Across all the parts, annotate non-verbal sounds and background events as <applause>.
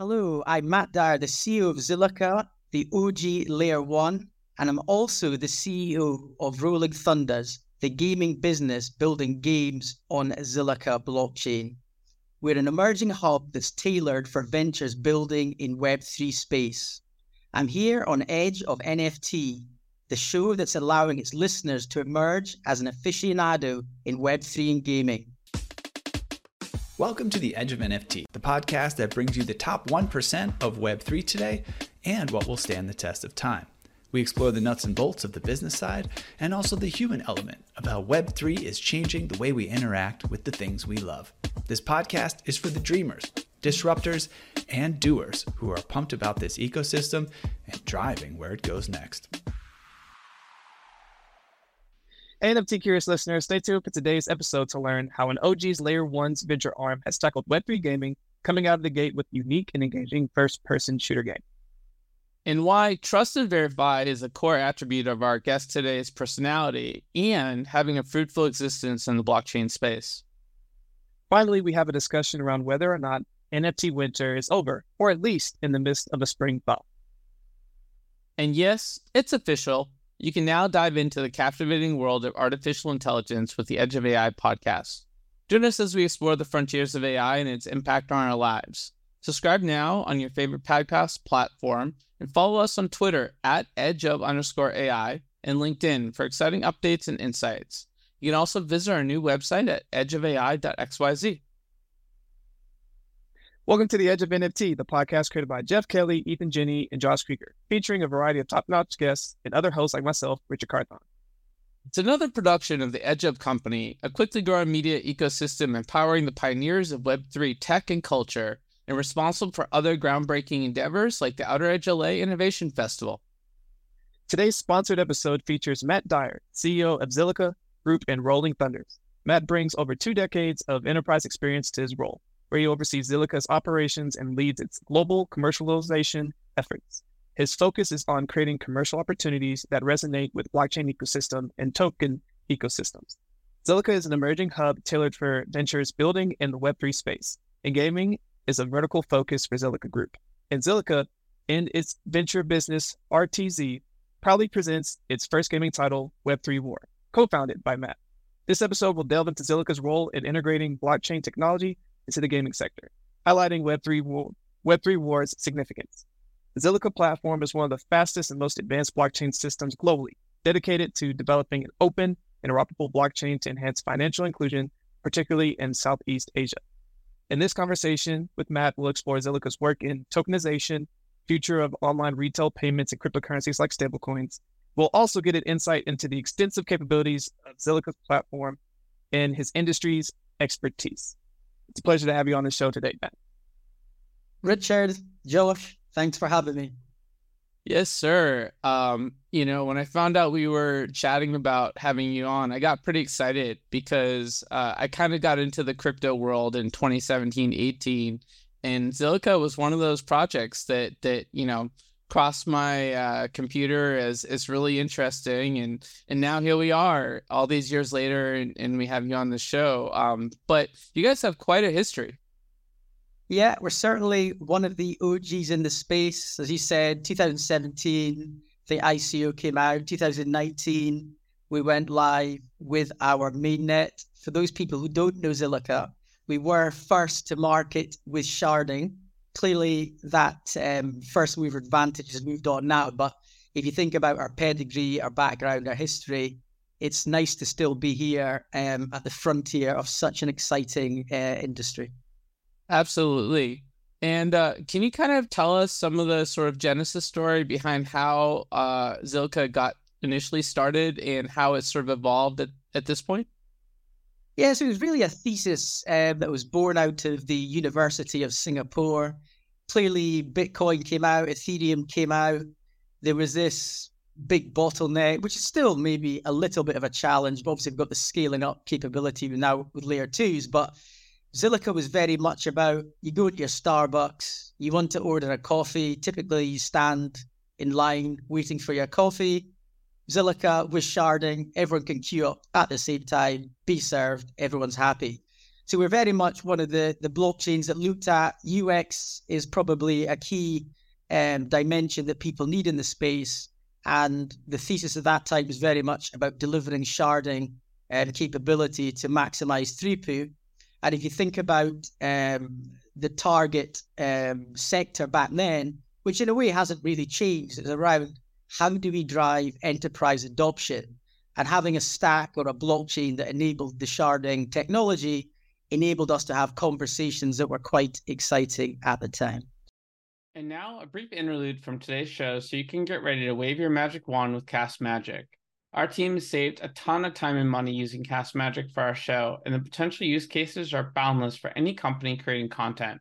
Hello, I'm Matt Dyer, the CEO of Zilliqa, the OG Layer 1, and I'm also the CEO of Rolling Thunders, the gaming business building games on Zilliqa blockchain. We're an emerging hub that's tailored for ventures building in Web3 space. I'm here on Edge of NFT, the show that's allowing its listeners to emerge as an aficionado in Web3 and gaming. Welcome to the Edge of NFT, the podcast that brings you the top 1% of Web3 today and what will stand the test of time. We explore the nuts and bolts of the business side and also the human element of how Web3 is changing the way we interact with the things we love. This podcast is for the dreamers, disruptors, and doers who are pumped about this ecosystem and driving where it goes next. NFT curious listeners, stay tuned for today's episode to learn how an OG's Layer 1's venture arm has tackled Web3 gaming, coming out of the gate with unique and engaging first person shooter game. And why trust and verify is a core attribute of our guest today's personality and having a fruitful existence in the blockchain space. Finally, we have a discussion around whether or not NFT winter is over, or at least in the midst of a spring thaw. And yes, it's official you can now dive into the captivating world of artificial intelligence with the Edge of AI podcast. Join us as we explore the frontiers of AI and its impact on our lives. Subscribe now on your favorite podcast platform and follow us on Twitter at edge of underscore AI and LinkedIn for exciting updates and insights. You can also visit our new website at edgeofai.xyz. Welcome to the Edge of NFT, the podcast created by Jeff Kelly, Ethan Jenny, and Josh Krieger, featuring a variety of top-notch guests and other hosts like myself, Richard Carthon. It's another production of the Edge Up Company, a quickly growing media ecosystem empowering the pioneers of Web3 tech and culture and responsible for other groundbreaking endeavors like the Outer Edge LA Innovation Festival. Today's sponsored episode features Matt Dyer, CEO of Zilliqa Group and Rolling Thunders. Matt brings over two decades of enterprise experience to his role where he oversees Zilliqa's operations and leads its global commercialization efforts. His focus is on creating commercial opportunities that resonate with blockchain ecosystem and token ecosystems. Zilliqa is an emerging hub tailored for ventures building in the Web3 space, and gaming is a vertical focus for Zilliqa Group. And Zilliqa, in its venture business RTZ, proudly presents its first gaming title, Web3 War, co-founded by Matt. This episode will delve into Zilliqa's role in integrating blockchain technology into the gaming sector, highlighting Web3, War, Web3 War's significance. The Zilliqa platform is one of the fastest and most advanced blockchain systems globally, dedicated to developing an open, interoperable blockchain to enhance financial inclusion, particularly in Southeast Asia. In this conversation with Matt, we'll explore Zilliqa's work in tokenization, future of online retail payments and cryptocurrencies like stablecoins. We'll also get an insight into the extensive capabilities of Zilliqa's platform and his industry's expertise. It's a pleasure to have you on the show today, Ben. Richard, Josh, thanks for having me. Yes, sir. Um, you know, when I found out we were chatting about having you on, I got pretty excited because uh, I kind of got into the crypto world in 2017, 18, and Zilliqa was one of those projects that that you know crossed my uh, computer as is really interesting and and now here we are all these years later and, and we have you on the show um, but you guys have quite a history. Yeah we're certainly one of the og's in the space. As you said 2017 the ico came out. 2019 we went live with our mainnet. For those people who don't know zilliqa we were first to market with sharding clearly that um, first mover advantage has moved on now. But if you think about our pedigree, our background, our history, it's nice to still be here um, at the frontier of such an exciting uh, industry. Absolutely. And uh, can you kind of tell us some of the sort of genesis story behind how uh, Zilliqa got initially started and how it sort of evolved at, at this point? Yeah, so it was really a thesis um, that was born out of the University of Singapore. Clearly, Bitcoin came out, Ethereum came out. There was this big bottleneck, which is still maybe a little bit of a challenge. But obviously, we've got the scaling up capability now with layer twos. But Zilliqa was very much about you go to your Starbucks, you want to order a coffee. Typically, you stand in line waiting for your coffee. Zilliqa with sharding, everyone can queue up at the same time, be served, everyone's happy. So we're very much one of the, the blockchains that looked at UX is probably a key um, dimension that people need in the space. And the thesis at that time was very much about delivering sharding and capability to maximize throughput. And if you think about um, the target um, sector back then, which in a way hasn't really changed, it's around how do we drive enterprise adoption? And having a stack or a blockchain that enabled the sharding technology enabled us to have conversations that were quite exciting at the time. And now a brief interlude from today's show so you can get ready to wave your magic wand with Castmagic. Our team saved a ton of time and money using Castmagic for our show, and the potential use cases are boundless for any company creating content.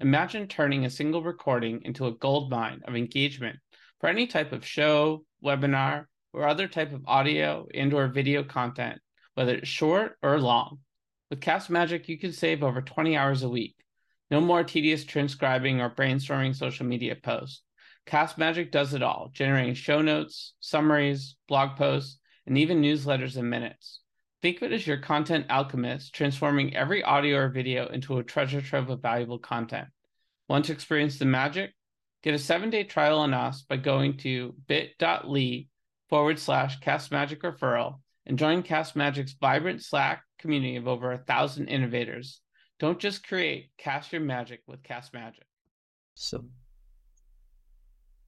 Imagine turning a single recording into a gold mine of engagement for any type of show, webinar, or other type of audio and or video content, whether it's short or long. With Castmagic, you can save over 20 hours a week. No more tedious transcribing or brainstorming social media posts. Castmagic does it all, generating show notes, summaries, blog posts, and even newsletters in minutes. Think of it as your content alchemist, transforming every audio or video into a treasure trove of valuable content. Want to experience the magic? Get a seven day trial on us by going to bit.ly forward slash cast magic referral and join Castmagic's vibrant Slack community of over a thousand innovators. Don't just create, cast your magic with Castmagic. So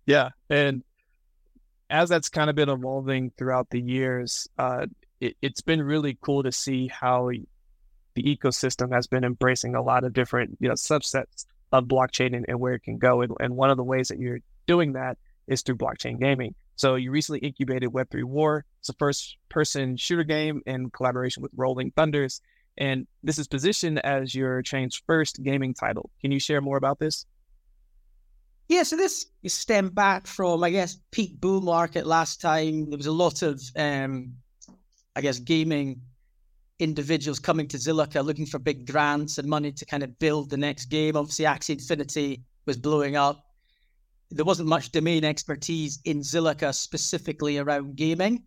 yeah, and as that's kind of been evolving throughout the years, uh, it, has been really cool to see how the ecosystem has been embracing a lot of different you know subsets of blockchain and, and where it can go. And, and one of the ways that you're doing that is through blockchain gaming. So you recently incubated Web3 War. It's a first person shooter game in collaboration with Rolling Thunders. And this is positioned as your chain's first gaming title. Can you share more about this? Yeah, so this is stemmed back from, I guess, peak bull market last time. There was a lot of, um, I guess, gaming individuals coming to Zilliqa looking for big grants and money to kind of build the next game. Obviously, Axie Infinity was blowing up. There wasn't much domain expertise in Zilliqa specifically around gaming.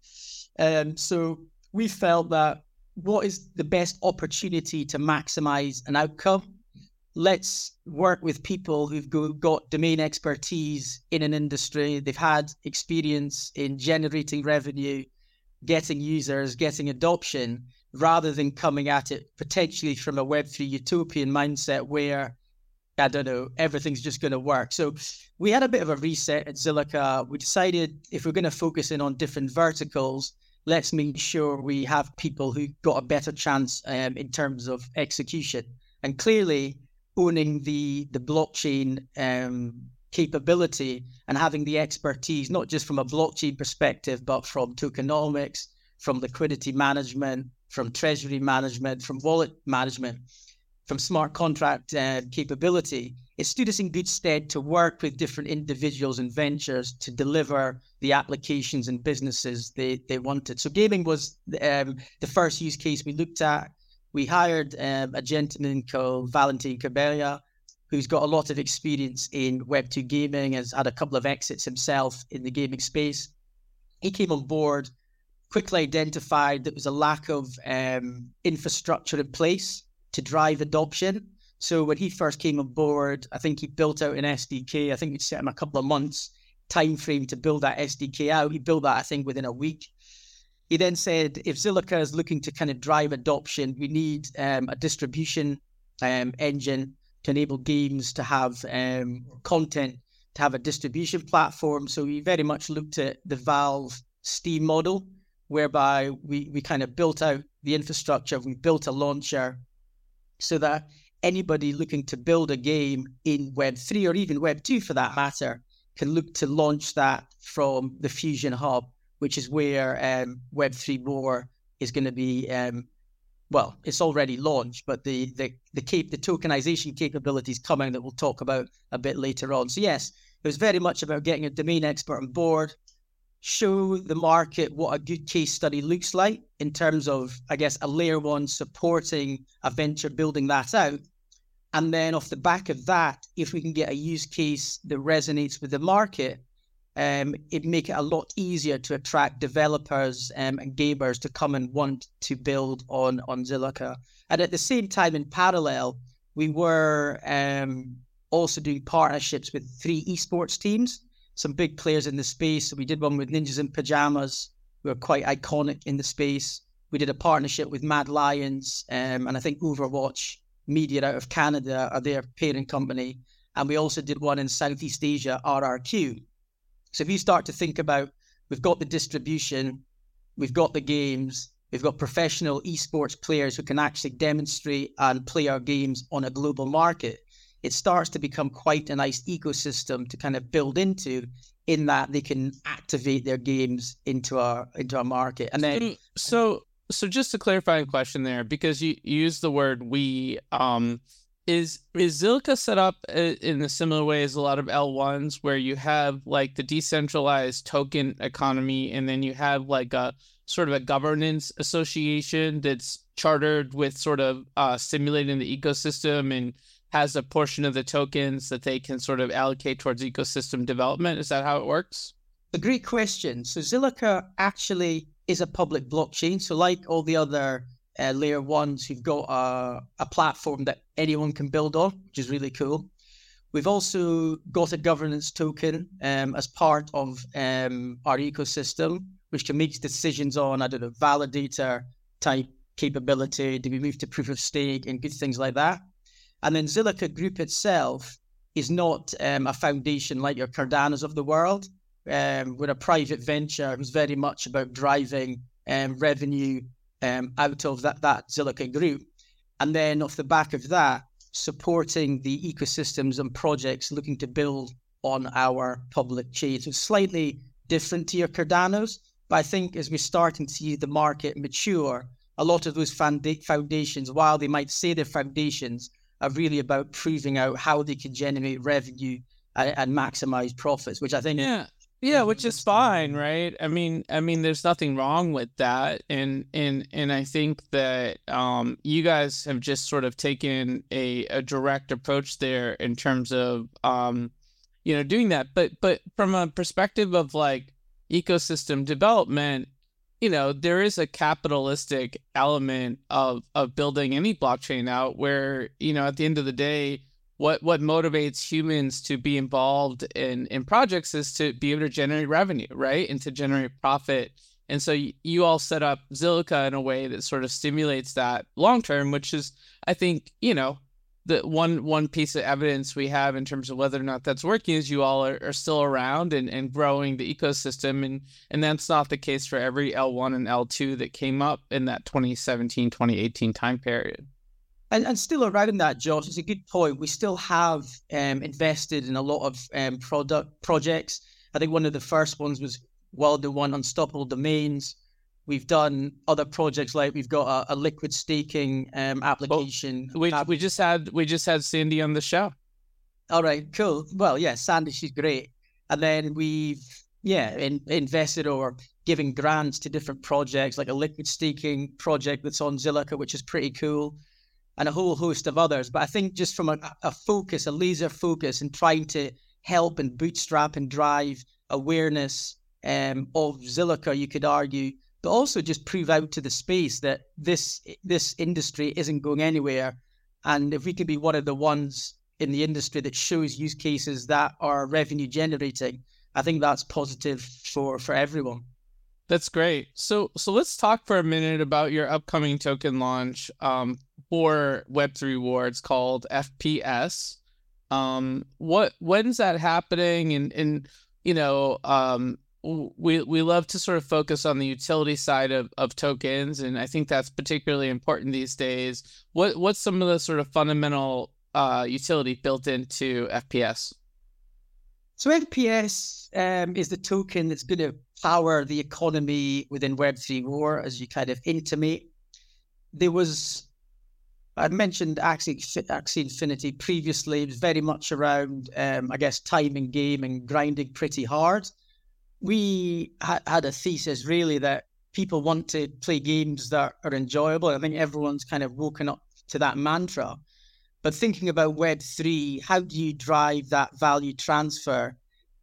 Um, so we felt that what is the best opportunity to maximize an outcome let's work with people who've got domain expertise in an industry. They've had experience in generating revenue, getting users, getting adoption, rather than coming at it potentially from a Web3 utopian mindset where, I don't know, everything's just going to work. So we had a bit of a reset at Zilliqa. We decided if we're going to focus in on different verticals, let's make sure we have people who got a better chance um, in terms of execution. And clearly, owning the the blockchain um, capability and having the expertise, not just from a blockchain perspective, but from tokenomics, from liquidity management, from treasury management, from wallet management, from smart contract uh, capability, it stood us in good stead to work with different individuals and ventures to deliver the applications and businesses they, they wanted. So gaming was um, the first use case we looked at we hired um, a gentleman called Valentin Cabella, who's got a lot of experience in Web2 gaming, has had a couple of exits himself in the gaming space. He came on board, quickly identified that there was a lack of um, infrastructure in place to drive adoption. So when he first came on board, I think he built out an SDK. I think it set him a couple of months time frame to build that SDK out. He built that, I think, within a week. He then said, if Zilliqa is looking to kind of drive adoption, we need um, a distribution um, engine to enable games to have um, content, to have a distribution platform. So we very much looked at the Valve Steam model, whereby we, we kind of built out the infrastructure, we built a launcher so that anybody looking to build a game in Web3 or even Web2 for that matter can look to launch that from the Fusion Hub which is where um, Web3 War is going to be. Um, well, it's already launched, but the the the, cap- the tokenization capabilities coming that we'll talk about a bit later on. So yes, it was very much about getting a domain expert on board, show the market what a good case study looks like in terms of, I guess, a layer one supporting a venture building that out. And then off the back of that, if we can get a use case that resonates with the market, um, it'd make it a lot easier to attract developers um, and gamers to come and want to build on on Zilliqa. And at the same time, in parallel, we were um, also doing partnerships with three esports teams, some big players in the space. We did one with Ninjas in Pyjamas, who are quite iconic in the space. We did a partnership with Mad Lions, um, and I think OverActive Media out of Canada are their parent company. And we also did one in Southeast Asia, RRQ. So if you start to think about, we've got the distribution, we've got the games, we've got professional esports players who can actually demonstrate and play our games on a global market. It starts to become quite a nice ecosystem to kind of build into in that they can activate their games into our into our market. And then so so just a clarifying question there because you, you use the word we um is is Zilliqa set up uh, in a similar way as a lot of L1s where you have like the decentralized token economy and then you have like a sort of a governance association that's chartered with sort of uh, stimulating the ecosystem and has a portion of the tokens that they can sort of allocate towards ecosystem development. Is that how it works? A great question. So Zilliqa actually is a public blockchain. So like all the other uh, layer ones who've got a, a platform that anyone can build on, which is really cool. We've also got a governance token um, as part of um, our ecosystem, which can make decisions on, I don't know, validator type capability. Do we move to proof of stake and good things like that? And then Zilliqa Group itself is not um, a foundation like your Cardanos of the world. Um, we're a private venture who's very much about driving um, revenue um, out of that, that Zilliqa group. And then off the back of that, supporting the ecosystems and projects looking to build on our public chain. So slightly different to your Cardanos, but I think as we're starting to see the market mature, a lot of those foundations, while they might say they're foundations, are really about proving out how they can generate revenue and, and maximize profits, which I think yeah. Yeah, which is fine, right? I mean, I mean, there's nothing wrong with that, and and and I think that um, you guys have just sort of taken a, a direct approach there in terms of um, you know, doing that. But but from a perspective of like ecosystem development, you know, there is a capitalistic element of of building any blockchain out, where you know, at the end of the day what what motivates humans to be involved in in projects is to be able to generate revenue, right, and to generate profit. And so you, you all set up Zilliqa in a way that sort of stimulates that long term, which is, I think, you know, the one one piece of evidence we have in terms of whether or not that's working is you all are, are still around and, and growing the ecosystem and and that's not the case for every L1 and L2 that came up in that 2017 2018 time period. And, and still around that, Josh, it's a good point. We still have um, invested in a lot of um, product projects. I think one of the first ones was Wilder One Unstoppable Domains. We've done other projects like we've got a, a liquid staking um, application. Well, we, we just had we just had Sandy on the show. All right, cool. Well, yeah, Sandy, she's great. And then we've yeah in, invested or giving grants to different projects, like a liquid staking project that's on Zilliqa, which is pretty cool and a whole host of others. But I think just from a, a focus, a laser focus, and trying to help and bootstrap and drive awareness um, of Zilliqa, you could argue, but also just prove out to the space that this this industry isn't going anywhere. And if we can be one of the ones in the industry that shows use cases that are revenue generating, I think that's positive for for everyone. That's great. So so let's talk for a minute about your upcoming token launch. Um, for Web3 Rewards called FPS. Um, what when's that happening? And and you know, um, we we love to sort of focus on the utility side of, of tokens, and I think that's particularly important these days. What what's some of the sort of fundamental uh, utility built into FPS? So FPS um, is the token that's going to power the economy within Web3 War, as you kind of intimate. There was I mentioned Axie, Axie Infinity previously. It was very much around, um, I guess, time and game and grinding pretty hard. We ha- had a thesis really that people want to play games that are enjoyable. I think everyone's kind of woken up to that mantra. But thinking about Web3, how do you drive that value transfer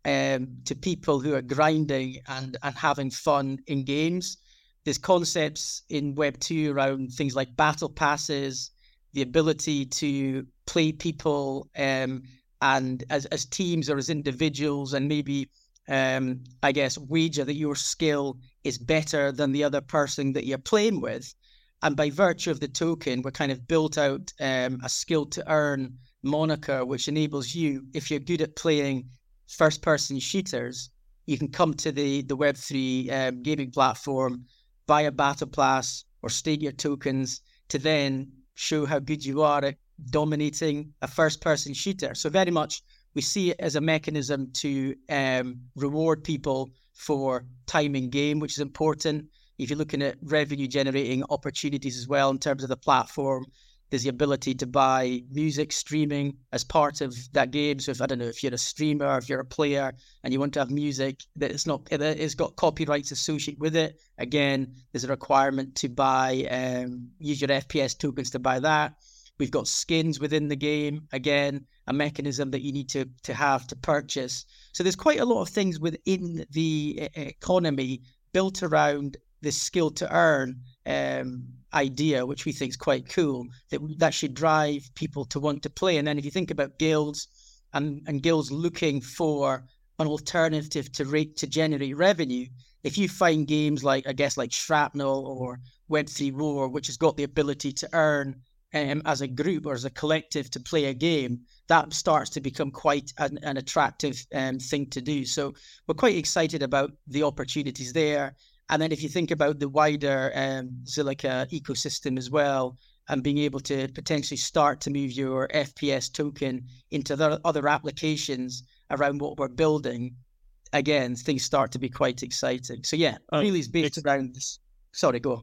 um, to people who are grinding and and having fun in games. There's concepts in Web two around things like battle passes, the ability to play people um, and as as teams or as individuals, and maybe um, I guess wager that your skill is better than the other person that you're playing with. And by virtue of the token, we're kind of built out um, a skill to earn moniker, which enables you, if you're good at playing first person shooters, you can come to the, the Web3 um, gaming platform, buy a battle pass or stake your tokens to then show how good you are at dominating a first person shooter. So, very much we see it as a mechanism to um, reward people for time in game, which is important. If you're looking at revenue generating opportunities as well in terms of the platform, there's the ability to buy music streaming as part of that game. So if I don't know if you're a streamer, if you're a player, and you want to have music that it's not that it's got copyrights associated with it, again, there's a requirement to buy um, use your FPS tokens to buy that. We've got skins within the game. Again, a mechanism that you need to to have to purchase. So there's quite a lot of things within the economy built around this skill to earn um, idea, which we think is quite cool, that that should drive people to want to play. And then if you think about guilds and, and guilds looking for an alternative to rate to generate revenue, if you find games like I guess like Shrapnel or Web3 War, which has got the ability to earn um, as a group or as a collective to play a game, that starts to become quite an, an attractive um, thing to do. So we're quite excited about the opportunities there. And then if you think about the wider um, Zilliqa ecosystem as well, and being able to potentially start to move your FPS token into the other applications around what we're building, again, things start to be quite exciting. So yeah, uh, really is based around this. Sorry, go.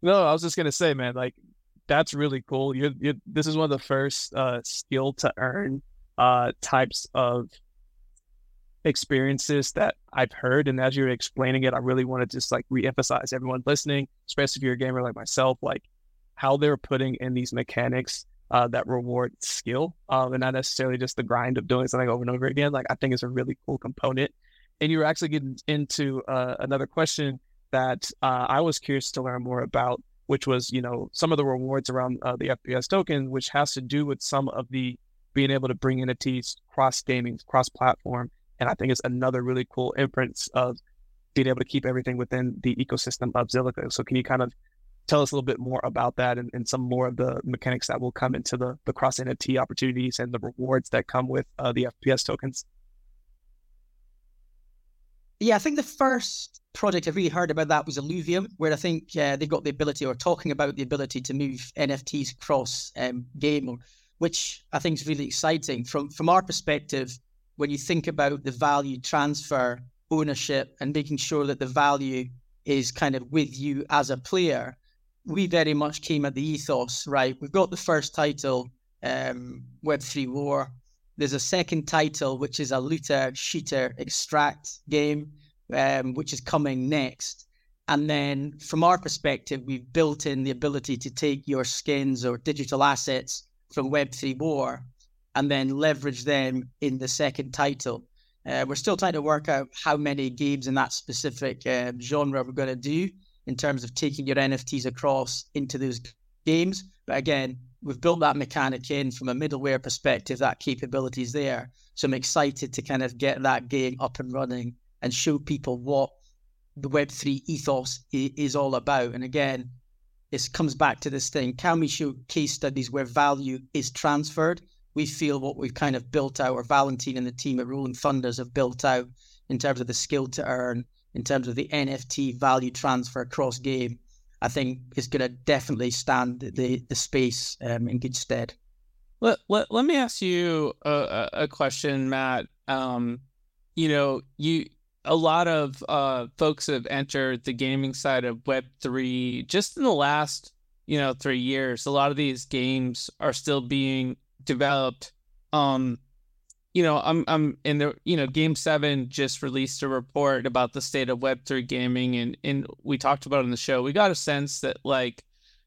No, I was just gonna say, man, like that's really cool. You're, you're this is one of the first uh, skill to earn uh, types of experiences that I've heard. And as you're explaining it, I really want to just like reemphasize everyone listening, especially if you're a gamer like myself, like how they're putting in these mechanics uh, that reward skill um, and not necessarily just the grind of doing something over and over again. Like I think it's a really cool component. And you're actually getting into uh, another question that uh, I was curious to learn more about, which was, you know, some of the rewards around uh, the FPS token, which has to do with some of the being able to bring entities cross gaming, cross platform, and I think it's another really cool inference of being able to keep everything within the ecosystem of Zilliqa. So can you kind of tell us a little bit more about that and, and some more of the mechanics that will come into the, the cross NFT opportunities and the rewards that come with uh, the FPS tokens? Yeah, I think the first project I really heard about that was Illuvium, where I think uh, they've got the ability or talking about the ability to move NFTs across um, game, which I think is really exciting. From from our perspective, when you think about the value transfer ownership and making sure that the value is kind of with you as a player, we very much came at the ethos, right? We've got the first title, um, Web3 War. There's a second title, which is a looter shooter extract game, um, which is coming next. And then from our perspective, we've built in the ability to take your skins or digital assets from Web3 War and then leverage them in the second title. Uh, we're still trying to work out how many games in that specific uh, genre we're going to do in terms of taking your NFTs across into those games. But again, we've built that mechanic in from a middleware perspective, that capability is there. So I'm excited to kind of get that game up and running and show people what the Web3 ethos is all about. And again, this comes back to this thing can we show case studies where value is transferred we feel what we've kind of built out, or Valentine and the team at Rolling Thunders have built out in terms of the skill to earn, in terms of the NFT value transfer across game, I think is going to definitely stand the the space um, in good stead. Let, let, let me ask you a, a question, Matt. Um, you know, you a lot of uh, folks have entered the gaming side of Web three just in the last you know three years. A lot of these games are still being developed. Um, you know, I'm I'm in the you know, Game Seven just released a report about the state of Web three gaming, and and we talked about in the show. We got a sense that like,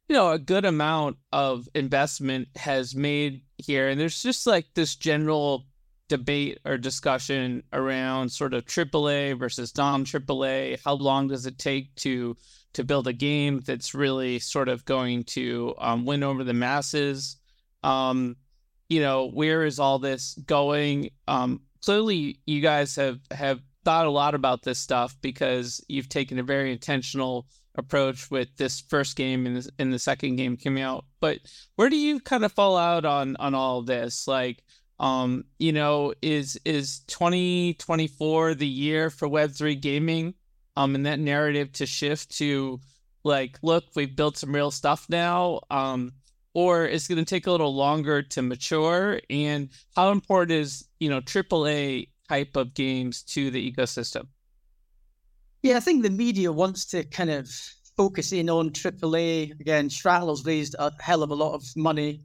you know, a good amount of investment has made here, and there's just like this general debate or discussion around sort of AAA versus non AAA. How long does it take to to build a game that's really sort of going to um, win over the masses? Um, you know, where is all this going? Um, clearly, you guys have have thought a lot about this stuff because you've taken a very intentional approach with this first game and, in the second game coming out. But where do you kind of fall out on on all this? Like, um, you know, is is 2024 the year for Web3 gaming? Um, and that narrative to shift to like, look, we've built some real stuff now. Um, or it's going to take a little longer to mature. And how important is you know AAA type of games to the ecosystem? Yeah, I think the media wants to kind of focus in on AAA. Again, Straddle's raised a hell of a lot of money,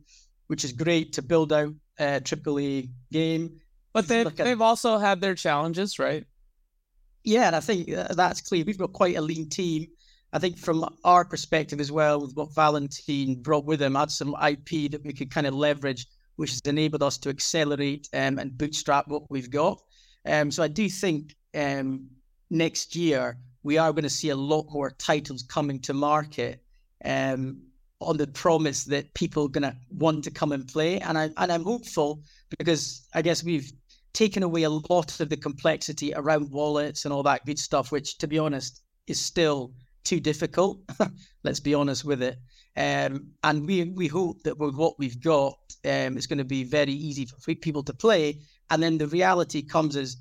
which is great to build out a AAA game. But they've, at, they've also had their challenges, right? Yeah, and I think uh, that's clear. We've got quite a lean team. I think from our perspective as well, with what Valentine brought with him, had some IP that we could kind of leverage, which has enabled us to accelerate um, and bootstrap what we've got. Um, so I do think um, next year we are going to see a lot more titles coming to market um, on the promise that people are going to want to come and play. And I and I'm hopeful because I guess we've taken away a lot of the complexity around wallets and all that good stuff, which to be honest is still too difficult. <laughs> Let's be honest with it. Um, and we we hope that with what we've got, um, it's going to be very easy for people to play. And then the reality comes as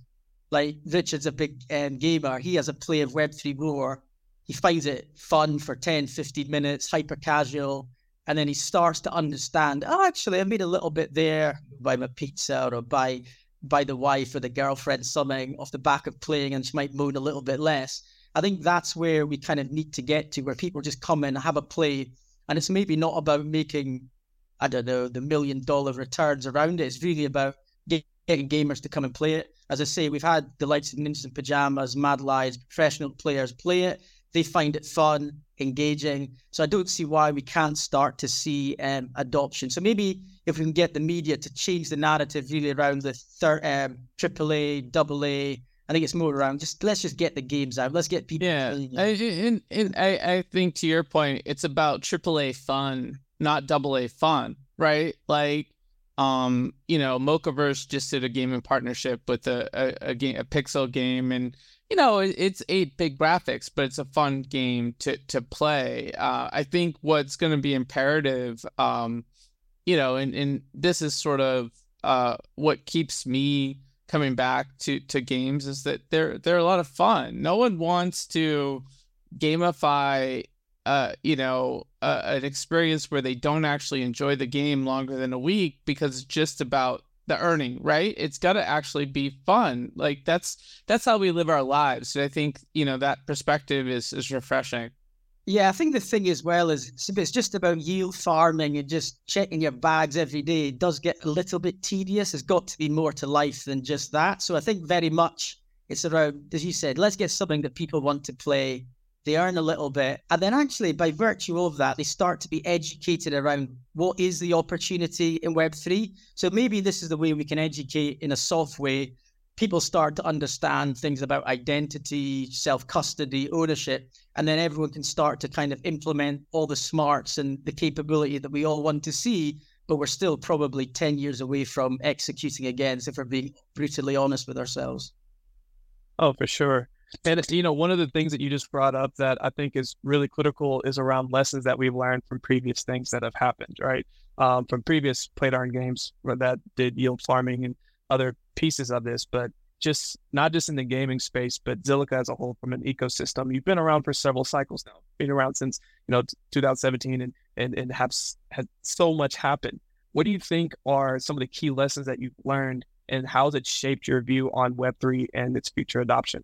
like Richard's a big um, gamer. He has a play of Web3 War. He finds it fun for 10, 15 minutes, hyper casual. And then he starts to understand, oh, actually, I made a little bit there, by my pizza or by by the wife or the girlfriend something off the back of playing and she might moan a little bit less. I think that's where we kind of need to get to, where people just come in, and have a play, and it's maybe not about making, I don't know, the million dollar returns around it. It's really about getting gamers to come and play it. As I say, we've had the likes of Ninjas in Pyjamas, Mad Lions, professional players play it. They find it fun, engaging. So I don't see why we can't start to see um, adoption. So maybe if we can get the media to change the narrative really around the third um, AAA, AA, I think it's more around just let's just get the games out. Let's get people. Yeah, I, and, and I, I think to your point, it's about AAA fun, not double A fun, right? Like um, you know, Mocaverse just did a game in partnership with a, a, a game, a pixel game, and you know, it, it's eight bit graphics, but it's a fun game to to play. Uh, I think what's going to be imperative, um, you know, and and this is sort of uh, what keeps me coming back to to games is that they're they're a lot of fun. No one wants to gamify uh, you know, uh, an experience where they don't actually enjoy the game longer than a week because it's just about the earning, right? It's got to actually be fun. Like that's that's how we live our lives. So I think you know that perspective is is refreshing. Yeah, I think the thing as well is it's just about yield farming and just checking your bags every day. It does get a little bit tedious. There's got to be more to life than just that. So I think very much it's around, as you said, let's get something that people want to play they earn a little bit. And then actually, by virtue of that, they start to be educated around what is the opportunity in Web3. So maybe this is the way we can educate in a soft way. People start to understand things about identity, self custody, ownership, and then everyone can start to kind of implement all the smarts and the capability that we all want to see. But we're still probably 10 years away from executing against, if we're being brutally honest with ourselves. Oh, for sure. And you know, one of the things that you just brought up that I think is really critical is around lessons that we've learned from previous things that have happened, right? Um, from previous play darn games that did yield farming and other pieces of this, but just not just in the gaming space, but Zilliqa as a whole from an ecosystem. You've been around for several cycles now, been around since you know 2017, and and and have had so much happen. What do you think are some of the key lessons that you've learned, and how has it shaped your view on Web three and its future adoption?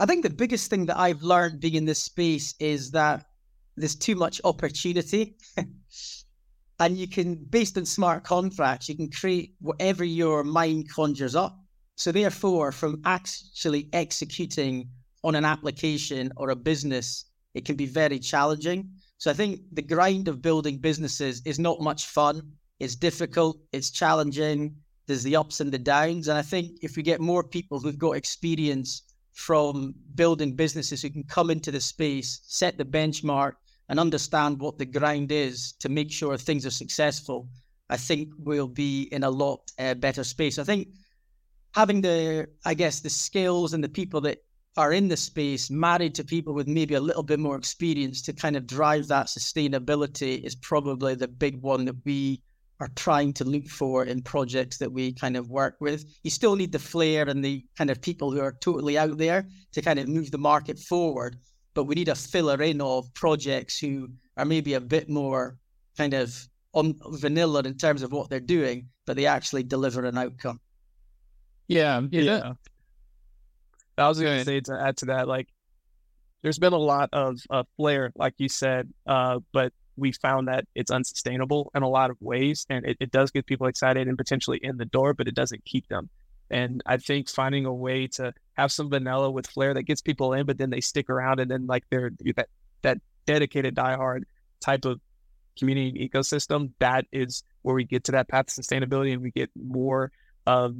I think the biggest thing that I've learned being in this space is that there's too much opportunity. <laughs> and you can, based on smart contracts, you can create whatever your mind conjures up. So, therefore, from actually executing on an application or a business, it can be very challenging. So, I think the grind of building businesses is not much fun. It's difficult, it's challenging, there's the ups and the downs. And I think if we get more people who've got experience from building businesses who can come into the space, set the benchmark, and understand what the grind is to make sure things are successful, I think we'll be in a lot uh, better space. I think having the, I guess, the skills and the people that are in the space married to people with maybe a little bit more experience to kind of drive that sustainability is probably the big one that we are trying to look for in projects that we kind of work with. You still need the flair and the kind of people who are totally out there to kind of move the market forward. But we need a filler in of projects who are maybe a bit more kind of on vanilla in terms of what they're doing, but they actually deliver an outcome. Yeah, yeah. yeah. I was going to say to add to that, like, there's been a lot of uh, flair, like you said, uh, but we found that it's unsustainable in a lot of ways, and it, it does get people excited and potentially in the door, but it doesn't keep them. And I think finding a way to have some vanilla with flair that gets people in, but then they stick around, and then like they're that that dedicated diehard type of community ecosystem, that is where we get to that path of sustainability, and we get more of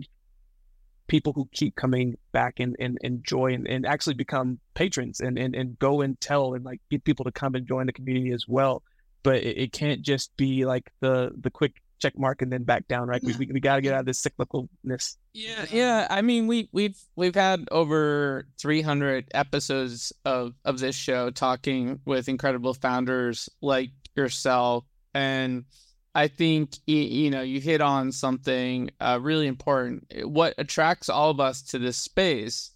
people who keep coming back and, and enjoy and, and actually become patrons and, and, and go and tell and like get people to come and join the community as well. But it, it can't just be like the the quick check mark and then back down, right? We, we, we got to get out of this cyclicalness. Yeah, yeah. I mean, we we've we've had over 300 episodes of of this show talking with incredible founders like yourself, and I think you know you hit on something uh, really important. What attracts all of us to this space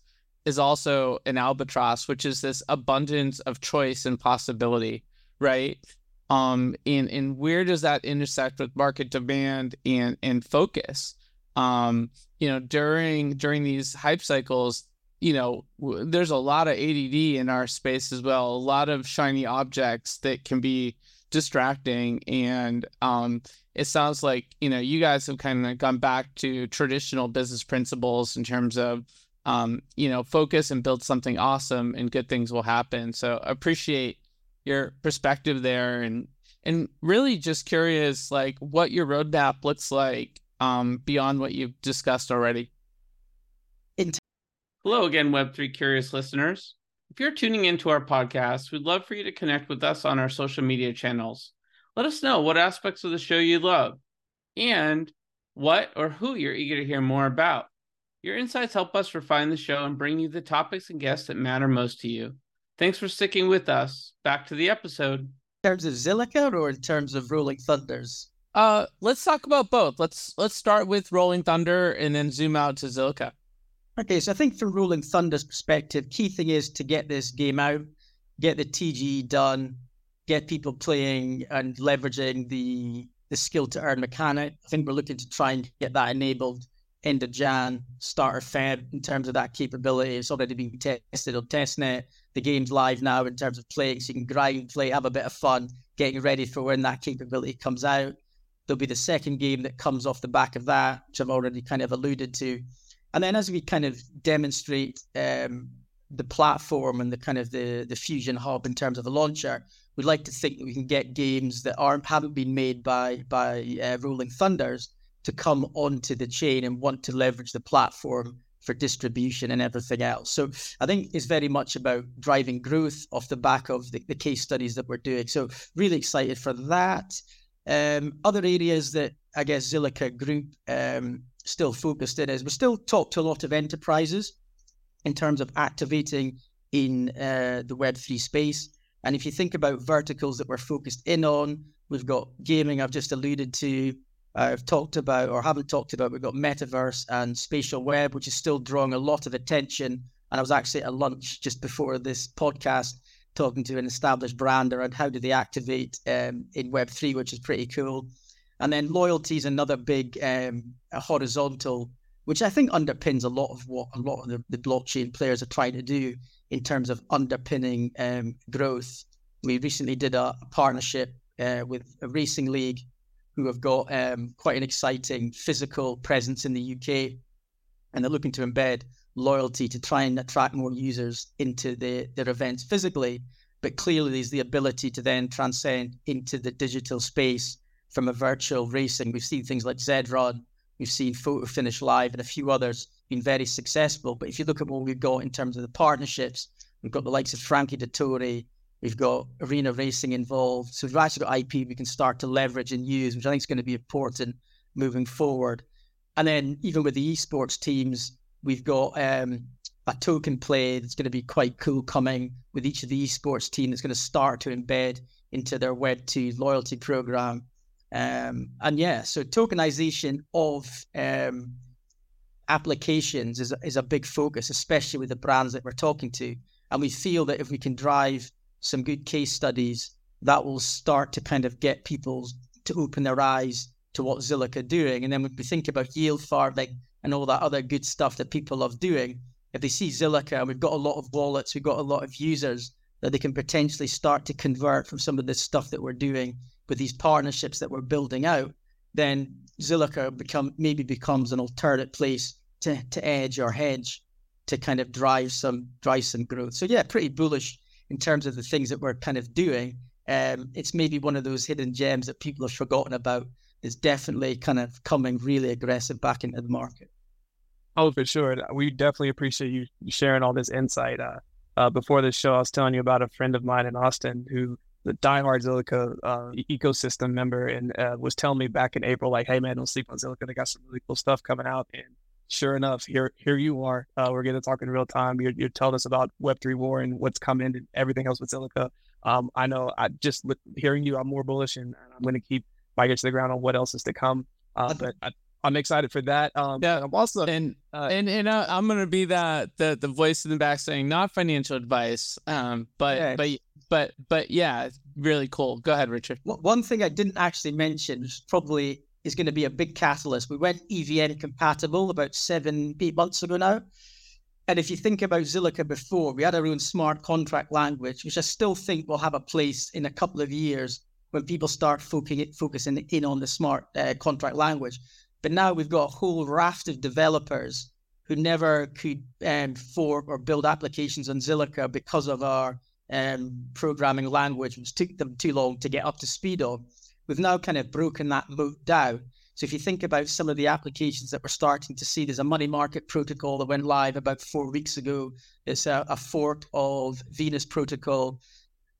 is also an albatross, which is this abundance of choice and possibility, right? Um, and and where does that intersect with market demand and and focus? Um, you know, during during these hype cycles, you know, w- there's a lot of ADD in our space as well. A lot of shiny objects that can be distracting and um, it sounds like you know you guys have kind of gone back to traditional business principles in terms of um, you know focus and build something awesome and good things will happen so appreciate your perspective there and and really just curious like what your roadmap looks like um, beyond what you've discussed already hello again web3 curious listeners if you're tuning into our podcast, we'd love for you to connect with us on our social media channels. Let us know what aspects of the show you love and what or who you're eager to hear more about. Your insights help us refine the show and bring you the topics and guests that matter most to you. Thanks for sticking with us. Back to the episode. In terms of Zilliqa or in terms of Rolling Thunders? Uh, let's talk about both. Let's let's start with Rolling Thunder and then zoom out to Zilliqa. Okay, so I think from Rolling Thunder's perspective, key thing is to get this game out, get the TGE done, get people playing and leveraging the the skill to earn mechanic. I think we're looking to try and get that enabled of Jan, start of Feb in terms of that capability. It's already being tested on testnet. The game's live now in terms of playing, so you can grind, play, have a bit of fun, getting ready for when that capability comes out. There'll be the second game that comes off the back of that, which I've already kind of alluded to. And then as we kind of demonstrate um, the platform and the kind of the the fusion hub in terms of the launcher, we'd like to think that we can get games that aren't haven't been made by by uh, Rolling Thunders to come onto the chain and want to leverage the platform for distribution and everything else. So I think it's very much about driving growth off the back of the, the case studies that we're doing. So really excited for that. Um, other areas that I guess Zilliqa Group um, still focused in is we still talk to a lot of enterprises in terms of activating in uh, the Web3 space. And if you think about verticals that we're focused in on, we've got gaming, I've just alluded to, I've talked about or haven't talked about, we've got metaverse and spatial web, which is still drawing a lot of attention. And I was actually at a lunch just before this podcast talking to an established brand around how do they activate um, in Web3, which is pretty cool. And then loyalty is another big um, horizontal, which I think underpins a lot of what a lot of the, the blockchain players are trying to do in terms of underpinning um, growth. We recently did a, partnership uh, with a racing league who have got um, quite an exciting physical presence in the UK, and they're looking to embed loyalty to try and attract more users into the, their events physically. But clearly, there's the ability to then transcend into the digital space from a virtual racing. We've seen things like Zed Run, We've seen Photo Finish Live and a few others been very successful. But if you look at what we've got in terms of the partnerships, we've got the likes of Frankie Dettori, we've got arena racing involved. So we've actually got IP we can start to leverage and use, which I think is going to be important moving forward. And then even with the esports teams, we've got um, a token play that's going to be quite cool coming with each of the esports team that's going to start to embed into their Web2 loyalty program. Um, and yeah, so tokenization of um, applications is, is a big focus, especially with the brands that we're talking to. And we feel that if we can drive some good case studies, that will start to kind of get people to open their eyes to what Zilliqa are doing. And then when we think about yield farming and all that other good stuff that people love doing, if they see Zilliqa and we've got a lot of wallets, we've got a lot of users that they can potentially start to convert from some of this stuff that we're doing with these partnerships that we're building out, then Zilliqa become maybe becomes an alternate place to, to edge or hedge to kind of drive some drive some growth. So yeah, pretty bullish in terms of the things that we're kind of doing. Um, it's maybe one of those hidden gems that people have forgotten about. It's definitely kind of coming really aggressive back into the market. Oh, for sure. We definitely appreciate you sharing all this insight. Uh, uh, before this show, I was telling you about a friend of mine in Austin who the diehard Zilliqa uh, ecosystem member and uh, was telling me back in April, like, hey man, don't sleep on Zilliqa. They got some really cool stuff coming out. And sure enough, here here you are. Uh, we're going to talk in real time. You're, you're telling us about Web3 War and what's coming and everything else with Zilliqa. Um, I know I just hearing you, I'm more bullish and I'm going to keep my ear to the ground on what else is to come. Uh, but I, I'm excited for that. Um, yeah, I'm also and uh, and and uh, I'm gonna be that the the voice in the back saying not financial advice, um, but yeah. but but but yeah, really cool. Go ahead, Richard. One thing I didn't actually mention, probably is going to be a big catalyst. We went EVM compatible about seven eight months ago now. And if you think about Zilliqa before, we had our own smart contract language, which I still think will have a place in a couple of years when people start focusing, in on the smart uh, contract language. But now we've got a whole raft of developers who never could um, fork or build applications on Zilliqa because of our um, programming language, which took them too long to get up to speed on. We've now kind of broken that moat down. So if you think about some of the applications that we're starting to see, there's a money market protocol that went live about four weeks ago. It's a, a fork of Venus protocol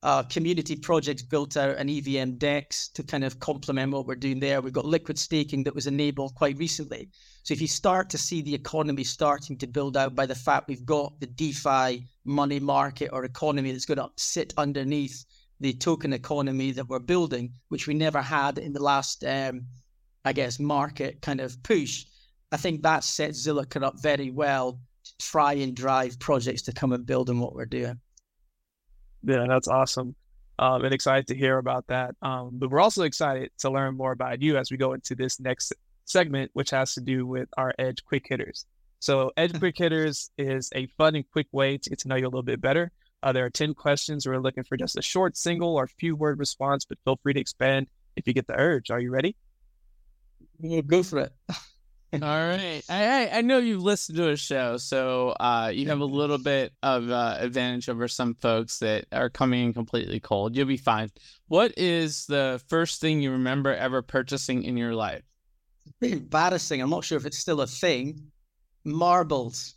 uh, community projects built out an EVM DEX to kind of complement what we're doing there. We've got liquid staking that was enabled quite recently. So if you start to see the economy starting to build out by the fact we've got the DeFi money market or economy that's going to sit underneath the token economy that we're building, which we never had in the last, um, I guess, market kind of push. I think that sets Zilliqa up very well to try and drive projects to come and build on what we're doing. Yeah, that's awesome. Um, and excited to hear about that. Um, but we're also excited to learn more about you as we go into this next segment, which has to do with our Edge Quick Hitters. So, Edge <laughs> Quick Hitters is a fun and quick way to get to know you a little bit better. Uh, there are 10 questions. We're looking for just a short, single, or few word response, but feel free to expand if you get the urge. Are you ready? Yeah, go for it. <laughs> All right. I, I know you've listened to a show, so uh, you have a little bit of uh, advantage over some folks that are coming in completely cold. You'll be fine. What is the first thing you remember ever purchasing in your life? It's a bit embarrassing. I'm not sure if it's still a thing. Marbles.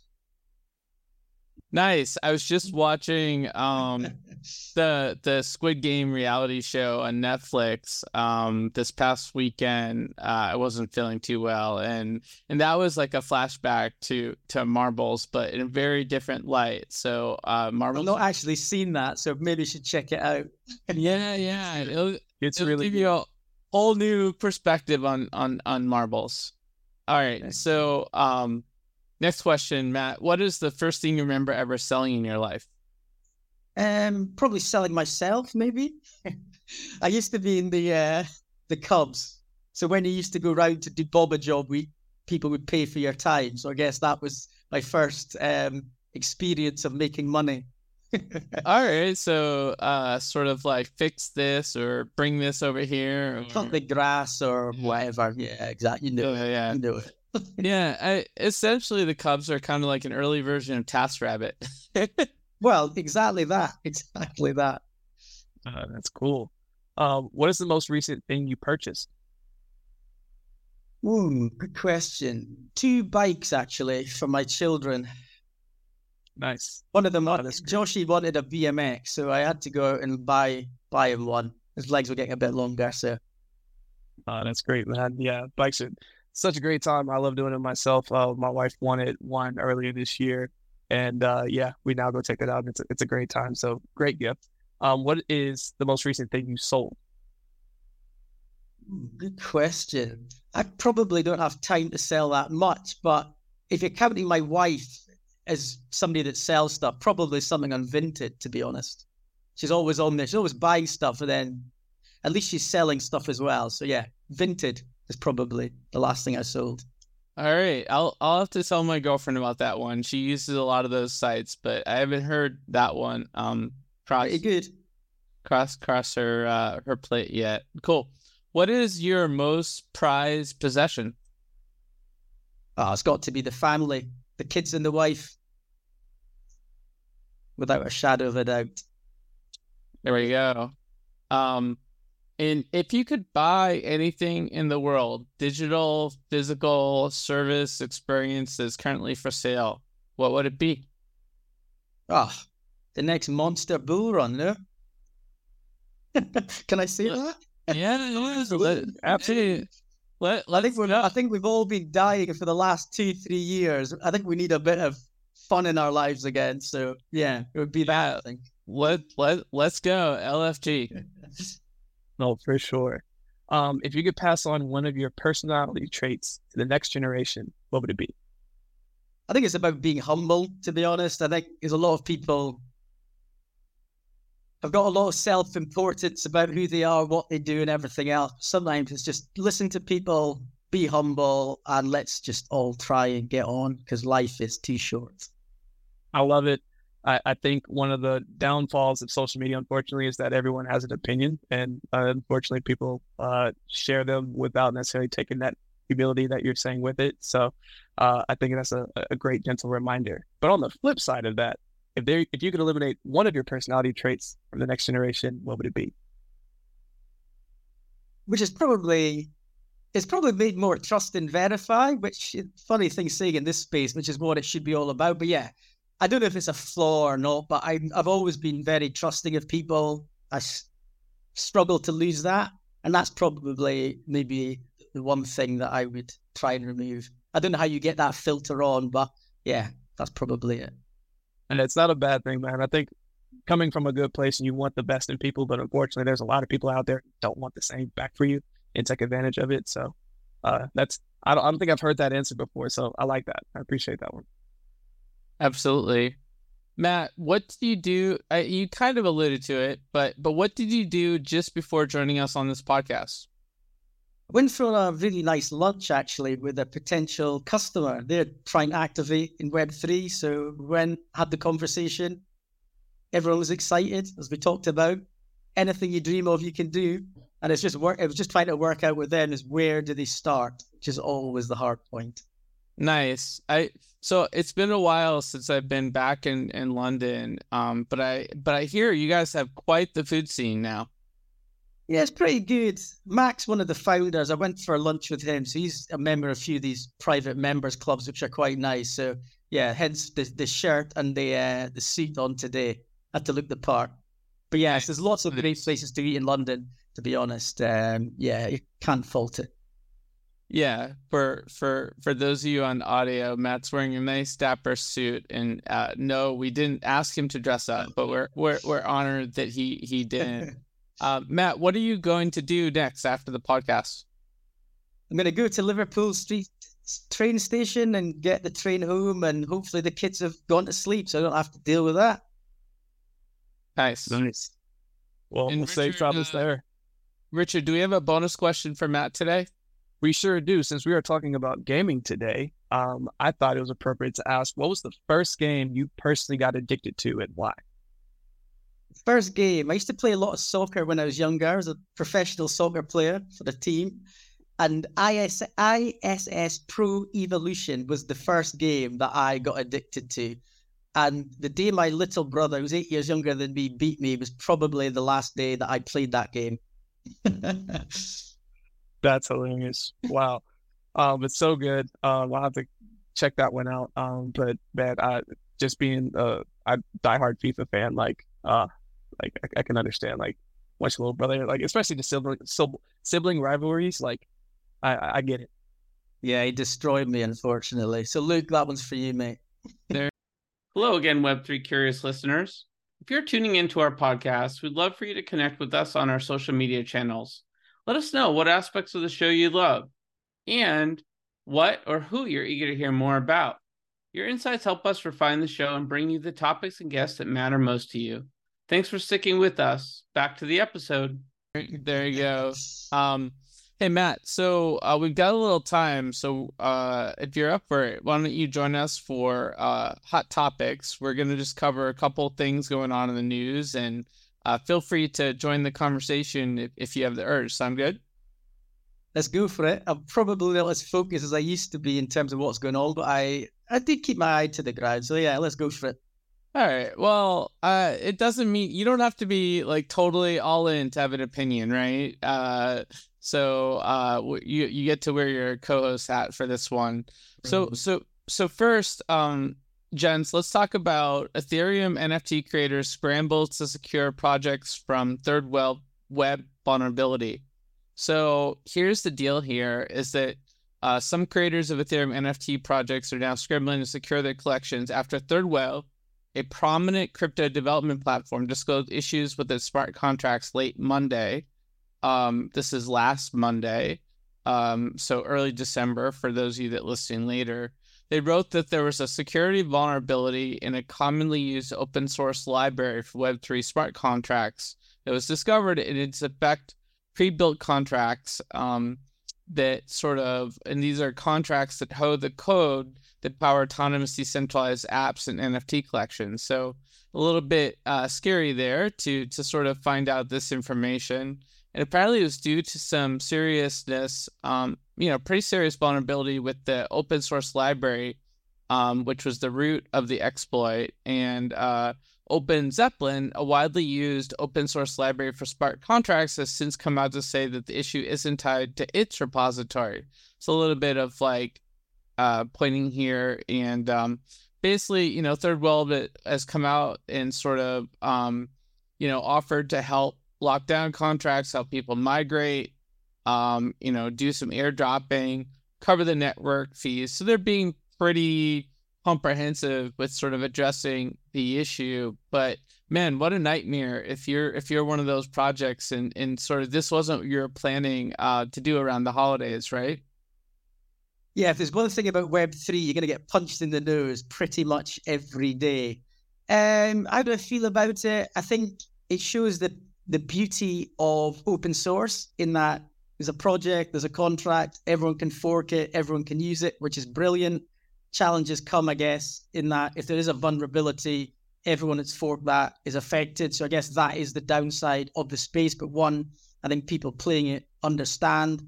Nice. I was just watching um <laughs> the the Squid Game reality show on Netflix um this past weekend. Uh, I wasn't feeling too well and and that was like a flashback to to marbles but in a very different light. So uh marbles I've not actually seen that, so maybe you should check it out. <laughs> yeah, yeah. It'll, it's it'll really give you a whole new perspective on on on marbles. All right. So um Next question, Matt. What is the first thing you remember ever selling in your life? Um, probably selling myself, maybe. <laughs> I used to be in the uh, the Cubs, so when you used to go around to do bob a job, we people would pay for your time. So I guess that was my first um, experience of making money. <laughs> All right, so uh, sort of like fix this or bring this over here, or... cut the grass or whatever. Yeah, exactly. You know, oh, yeah, you know it yeah, I, essentially the Cubs are kind of like an early version of TaskRabbit. <laughs> well, exactly that. Exactly that. Uh, that's cool. Um, what is the most recent thing you purchased? Ooh, good question. Two bikes actually for my children. Nice. One of them, Oh, that's great. Joshy wanted a BMX, so I had to go out and buy buy him one. His legs were getting a bit longer, so Uh, that's great, man. Yeah, bikes are such a great time. I love doing it myself. Uh, my wife wanted one earlier this year, and uh, yeah, we now go take it out. It's a, it's a great time. So great gift. Um, what is the most recent thing you sold? Good question. I probably don't have time to sell that much, but if you're counting my wife as somebody that sells stuff, probably something on Vinted, to be honest. She's always on there. She's always buying stuff, and then at least she's selling stuff as well. So yeah, Vinted is probably the last thing I sold. All right, I'll I'll have to tell my girlfriend about that one. She uses a lot of those sites, but I haven't heard that one um cross Pretty good. cross cross her uh, her plate yet. Cool. What is your most prized possession? Oh, it's got to be the family, the kids and the wife, without a shadow of a doubt. There we go. Um, and if you could buy anything in the world, digital, physical, service, experience that's currently for sale, what would it be? Ah, the next monster bull run, no? <laughs> Can I say that? Yeah, let, <laughs> Absolutely. Let, I think we're, I think we've all been dying for the last two, three years. I think we need a bit of fun in our lives again. So yeah, it would be that. I think. let let let's go LFG. <laughs> No, for sure. Um, if you could pass on one of your personality traits to the next generation, what would it be? I think it's about being humble. To be honest, I think there's a lot of people have got a lot of self-importance about who they are, what they do, and everything else. Sometimes it's just listen to people, be humble, and let's just all try and get on because life is too short. I love it. I, I think one of the downfalls of social media, unfortunately, is that everyone has an opinion, and uh, unfortunately, people uh, share them without necessarily taking that humility that you're saying with it. So, uh, I think that's a, a great gentle reminder. But on the flip side of that, if there, if you could eliminate one of your personality traits from the next generation, what would it be? which is probably it's probably made more trust and verify, which funny thing saying in this space, which is what it should be all about. But yeah, I don't know if it's a flaw or not, but I, I've always been very trusting of people. I s- struggle to lose that, and that's probably maybe the one thing that I would try and remove. I don't know how you get that filter on, but yeah, that's probably it. And it's not a bad thing, man. I think coming from a good place and you want the best in people, but unfortunately, there's a lot of people out there don't want the same back for you and take advantage of it. So uh, that's I don't, I don't think I've heard that answer before. So I like that. I appreciate that one. Absolutely. Matt, what did you do? I, you kind of alluded to it, but but what did you do just before joining us on this podcast? I went for a really nice lunch actually with a potential customer. They're trying to activate in Web3. So when had the conversation, everyone was excited, as we talked about. Anything you dream of, you can do. And it's just work. It was just trying to work out with them is where do they start, which is always the hard point. Nice. I so it's been a while since I've been back in in London. Um, but I but I hear you guys have quite the food scene now. Yeah, it's pretty good. Max, one of the founders, I went for lunch with him. So he's a member of a few of these private members clubs, which are quite nice. So yeah, hence the, the shirt and the uh, the suit on today. Had to look the part. But yes, there's lots of great places to eat in London, to be honest. Um, yeah, you can't fault it. Yeah, for for for those of you on audio, Matt's wearing a nice dapper suit, and uh, no, we didn't ask him to dress up, but we're we're we're honored that he he didn't. <laughs> Uh, Matt, what are you going to do next after the podcast? I'm going to go to Liverpool Street train station and get the train home, and hopefully the kids have gone to sleep, so I don't have to deal with that. Nice. Nice. Well, And we'll safe Richard, travels uh, there. Richard, do we have a bonus question for Matt today? We sure do. Since we are talking about gaming today, um, I thought it was appropriate to ask what was the first game you personally got addicted to and why? First game, I used to play a lot of soccer when I was younger. I was a professional soccer player for the team. And IS, ISS Pro Evolution was the first game that I got addicted to. And the day my little brother, who's eight years younger than me, beat me was probably the last day that I played that game. <laughs> That's hilarious. Wow. Um, it's so good. Um, I'll have to check that one out. Um, but man, I just being a, a diehard FIFA fan, like, uh, like I, I can understand like watch little brother, like especially the sibling sibling rivalries. Like, I I get it. Yeah, he destroyed me, unfortunately. So, Luke, that one's for you, mate. there. Hello again, Web3 curious listeners. If you're tuning into our podcast, we'd love for you to connect with us on our social media channels. Let us know what aspects of the show you love and what or who you're eager to hear more about. Your insights help us refine the show and bring you the topics and guests that matter most to you. Thanks for sticking with us. Back to the episode. There you go. Um, hey Matt, so uh, we've got a little time. So uh, if you're up for it, why don't you join us for uh, hot topics? We're gonna just cover a couple things going on in the news, and uh, feel free to join the conversation if, if you have the urge. Sound good? Let's go for it. I'm probably not as focused as I used to be in terms of what's going on, but I I did keep my eye to the ground. So yeah, let's go for it. All right. Well, uh, it doesn't mean you don't have to be like totally all in to have an opinion, right? Uh, so uh, you you get to wear your co-host hat for this one. So so so first, um, gents, let's talk about Ethereum NFT creators scramble to secure projects from Thirdweb vulnerability. So here's the deal: here is that uh, some creators of Ethereum NFT projects are now scrambling to secure their collections after Thirdweb a prominent crypto development platform disclosed issues with its smart contracts late Monday. Um, this is last Monday, um, so early December for those of you that listening later. They wrote that there was a security vulnerability in a commonly used open source library for Web3 smart contracts that was discovered in its effect pre-built contracts um, that sort of, and these are contracts that hold the code that power autonomous decentralized apps and NFT collections. So a little bit uh, scary there to to sort of find out this information. And apparently, it was due to some seriousness, um, you know, pretty serious vulnerability with the open source library, um, which was the root of the exploit. And uh, OpenZeppelin, a widely used open source library for smart contracts, has since come out to say that the issue isn't tied to its repository. It's a little bit of like uh, pointing here, and um, basically, you know, Thirdweb has come out and sort of, um, you know, offered to help lock down contracts, help people migrate, um, you know, do some airdropping, cover the network fees. So they're being pretty comprehensive with sort of addressing the issue. But man, what a nightmare if you're if you're one of those projects and and sort of this wasn't what you're planning uh, to do around the holidays, right? Yeah, if there's one thing about Web3, you're going to get punched in the nose pretty much every day. Um, how do I feel about it? I think it shows the, the beauty of open source in that there's a project, there's a contract, everyone can fork it, everyone can use it, which is brilliant. Challenges come, I guess, in that if there is a vulnerability, everyone that's forked that is affected. So I guess that is the downside of the space. But one, I think people playing it understand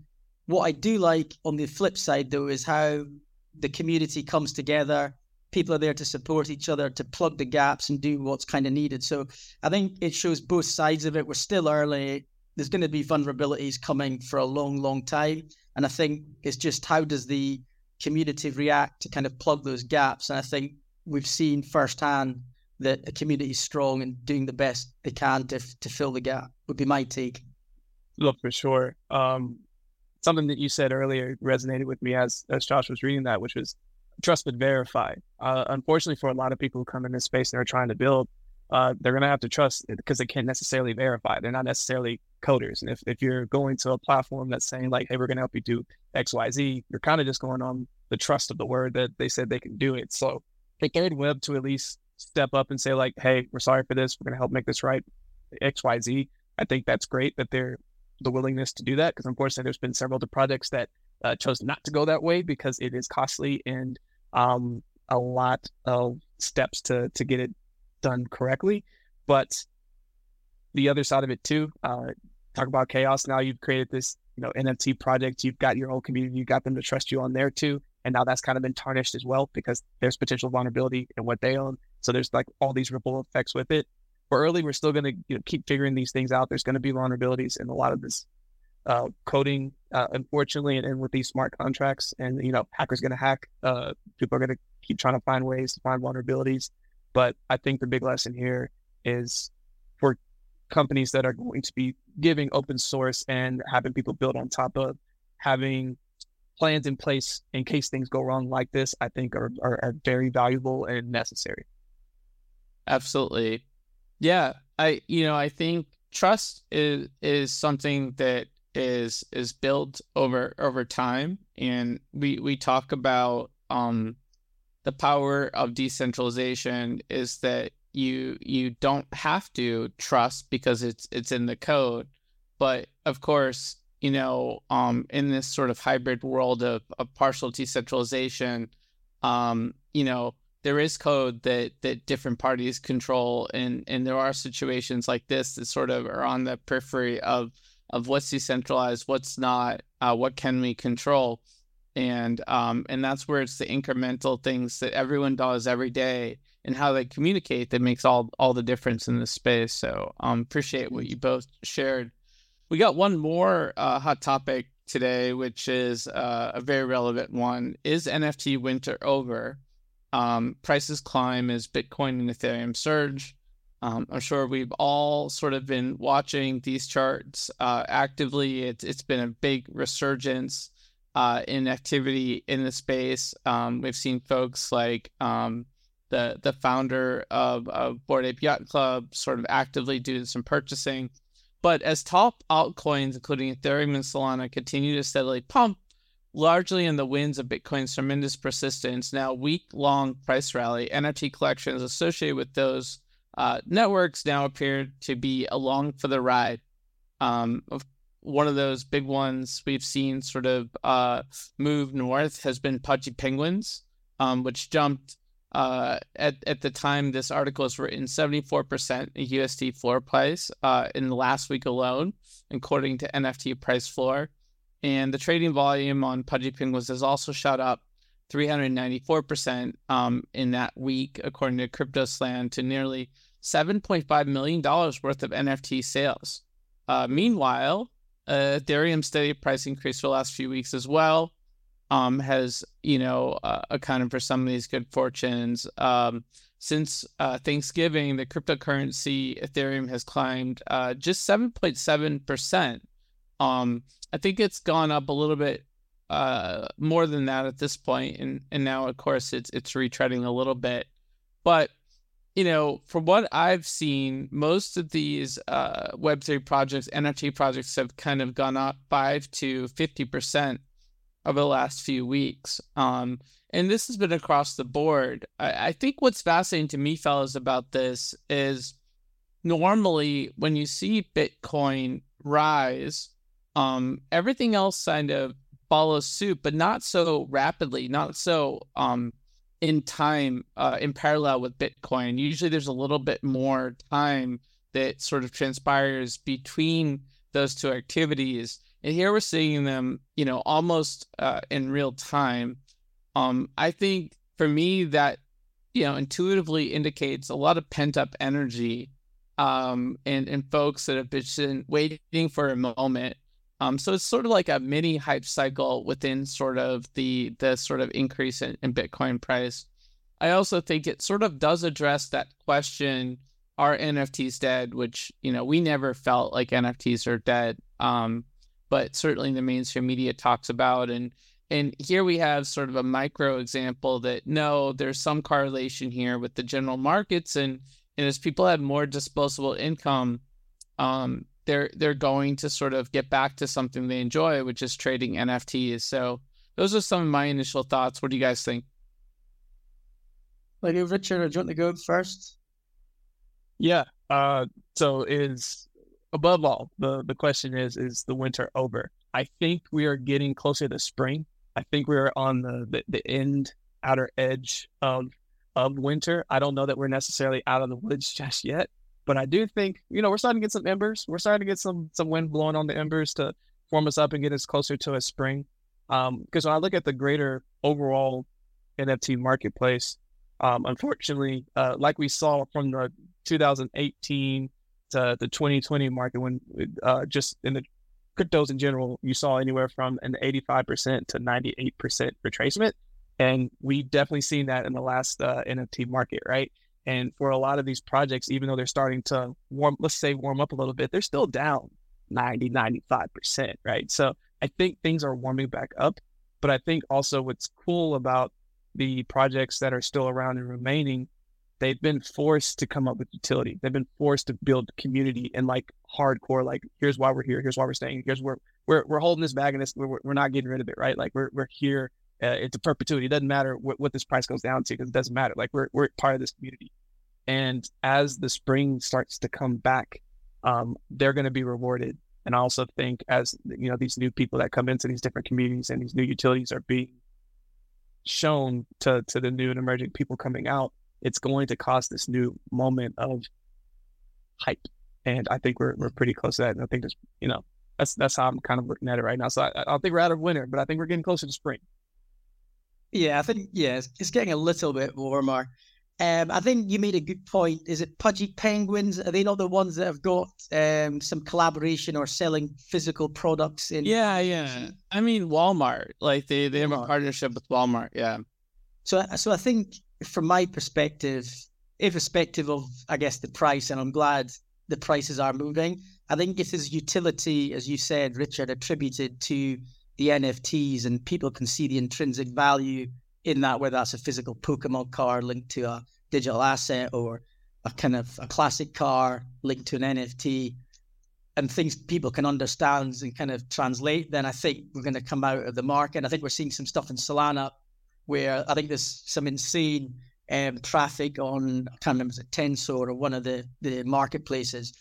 what I do like on the flip side, though, is how the community comes together. People are there to support each other, to plug the gaps and do what's kind of needed. So I think it shows both sides of it. We're still early. There's going to be vulnerabilities coming for a long, long time. And I think it's just how does the community react to kind of plug those gaps? And I think we've seen firsthand that a community is strong and doing the best they can to, to fill the gap, would be my take. Look, for sure. Um, something that you said earlier resonated with me as as Josh was reading that, which was trust but verify. Uh, unfortunately, for a lot of people who come in this space and are trying to build, uh, they're going to have to trust because they can't necessarily verify. They're not necessarily coders. And if, if you're going to a platform that's saying like, hey, we're going to help you do X, Y, Z, you're kind of just going on the trust of the word that they said they can do it. So for Thirdweb to at least step up and say like, hey, we're sorry for this. We're going to help make this right. X, Y, Z. I think that's great that they're the willingness to do that because unfortunately there's been several other projects that uh, chose not to go that way because it is costly and um, a lot of steps to to get it done correctly. But the other side of it too, uh, talk about chaos. Now you've created this you know NFT project. You've got your own community. You got them to trust you on there too. And now that's kind of been tarnished as well because there's potential vulnerability in what they own. So there's like all these ripple effects with it we're early. We're still going to you know, keep figuring these things out. There's going to be vulnerabilities in a lot of this uh, coding uh, unfortunately, and, with these smart contracts, and you know, hackers going to hack. Uh, people are going to keep trying to find ways to find vulnerabilities. But I think the big lesson here is for companies that are going to be giving open source and having people build on top of having plans in place in case things go wrong like this, I think are, are, are very valuable and necessary. Absolutely. Yeah. I, you know, I think trust is, is something that is, is built over, over time. And we, we talk about, um, the power of decentralization is that you you don't have to trust because it's it's in the code but of course you know um in this sort of hybrid world of, of partial decentralization um you know there is code that that different parties control and and there are situations like this that sort of are on the periphery of of what's decentralized what's not uh, what can we control and um, and that's where it's the incremental things that everyone does every day and how they communicate that makes all all the difference in this space. So um, appreciate what you both shared. We got one more uh, hot topic today, which is uh, a very relevant one. Is NFT winter over? Um, prices climb as Bitcoin and Ethereum surge. Um, I'm sure we've all sort of been watching these charts uh, actively. It's it's been a big resurgence uh, in activity in the space. Um, we've seen folks like um, the the founder of, of Bored Ape Yacht Club sort of actively do some purchasing. But as top altcoins, including Ethereum and Solana, continue to steadily pump, largely in the winds of Bitcoin's tremendous persistence, now week long price rally, NFT collections associated with those uh, networks now appear to be along for the ride. Um, one of those big ones we've seen sort of uh, move north has been Pudgy Penguins, um, which jumped uh, at at the time this article is written 74% USD floor price uh, in the last week alone, according to NFT Price Floor. And the trading volume on Pudgy Penguins has also shot up 394% um, in that week, according to CryptoSlam, to nearly $7.5 million worth of NFT sales. Uh, meanwhile, uh, Ethereum steady price increase for the last few weeks as well um, has you know uh, accounted for some of these good fortunes. Um, since uh, Thanksgiving, the cryptocurrency Ethereum has climbed uh, just seven point seven percent. Um, I think it's gone up a little bit uh, more than that at this point, and and now of course it's it's retreading a little bit, but you know, from what I've seen, most of these uh, Web3 projects, NFT projects have kind of gone up 5 to 50% over the last few weeks. Um, and this has been across the board. I, I think what's fascinating to me, fellas, about this is normally when you see Bitcoin rise, um, everything else kind of follows suit, but not so rapidly, not so um, in time uh, in parallel with Bitcoin. Usually there's a little bit more time that sort of transpires between those two activities. And here we're seeing them, you know, almost uh, in real time. Um, I think for me that, you know, intuitively indicates a lot of pent up energy um, and, and folks that have been waiting for a moment um, so it's sort of like a mini hype cycle within sort of the the sort of increase in, in Bitcoin price. I also think it sort of does address that question: Are NFTs dead? Which you know we never felt like NFTs are dead, um, but certainly the mainstream media talks about and and here we have sort of a micro example that no, there's some correlation here with the general markets and and as people have more disposable income, um, they're they're going to sort of get back to something they enjoy, which is trading NFTs. So those are some of my initial thoughts. What do you guys think? Like Richard, do you want to go first? Yeah. Uh, so is above all the the question is is the winter over? I think we are getting closer to spring. I think we're on the, the, the end outer edge of of winter. I don't know that we're necessarily out of the woods <laughs> just yet, but I do think, you know, we're starting to get some embers. We're starting to get some some wind blowing on the embers to warm us up and get us closer to a spring. Because um, when I look at the greater overall NFT marketplace, um, unfortunately, uh, like we saw from the 2018 to the 2020 market, when uh, just in the cryptos in general, you saw anywhere from an 85% to 98% retracement. And we've definitely seen that in the last uh, NFT market, right? And for a lot of these projects, even though they're starting to warm, let's say warm up a little bit, they're still down 90, 95%, right? So I think things are warming back up. But I think also what's cool about the projects that are still around and remaining, they've been forced to come up with utility. They've been forced to build community and like hardcore, like here's why we're here, here's why we're staying, here's where we're we're holding this bag and we're, we're not getting rid of it, right? Like we're we're here. Uh, it's a perpetuity. It doesn't matter what, what this price goes down to because it doesn't matter. Like we're we're part of this community. And as the spring starts to come back, um, they're going to be rewarded. And I also think as you know these new people that come into these different communities and these new utilities are being shown to to the new and emerging people coming out, it's going to cause this new moment of hype. And I think we're we're pretty close to that. And I think there's you know that's that's how I'm kind of looking at it right now. So I, I think we're out of winter, but I think we're getting closer to spring. Yeah, I think yeah, it's, it's getting a little bit warmer. Um, I think you made a good point. Is it Pudgy Penguins? Are they not the ones that have got um, some collaboration or selling physical products in? Yeah, yeah. I mean Walmart. Like they they have a partnership with Walmart. Yeah. So so I think from my perspective, irrespective of I guess the price, and I'm glad the prices are moving. I think it is utility, as you said, Richard, attributed to the NFTs, and people can see the intrinsic value in that, whether that's a physical Pokemon card linked to a digital asset or a kind of a classic car linked to an NFT, and things people can understand and kind of translate, then I think we're going to come out of the market. I think we're seeing some stuff in Solana where I think there's some insane um, traffic on, I can't remember, is it Tensor or one of the, the marketplaces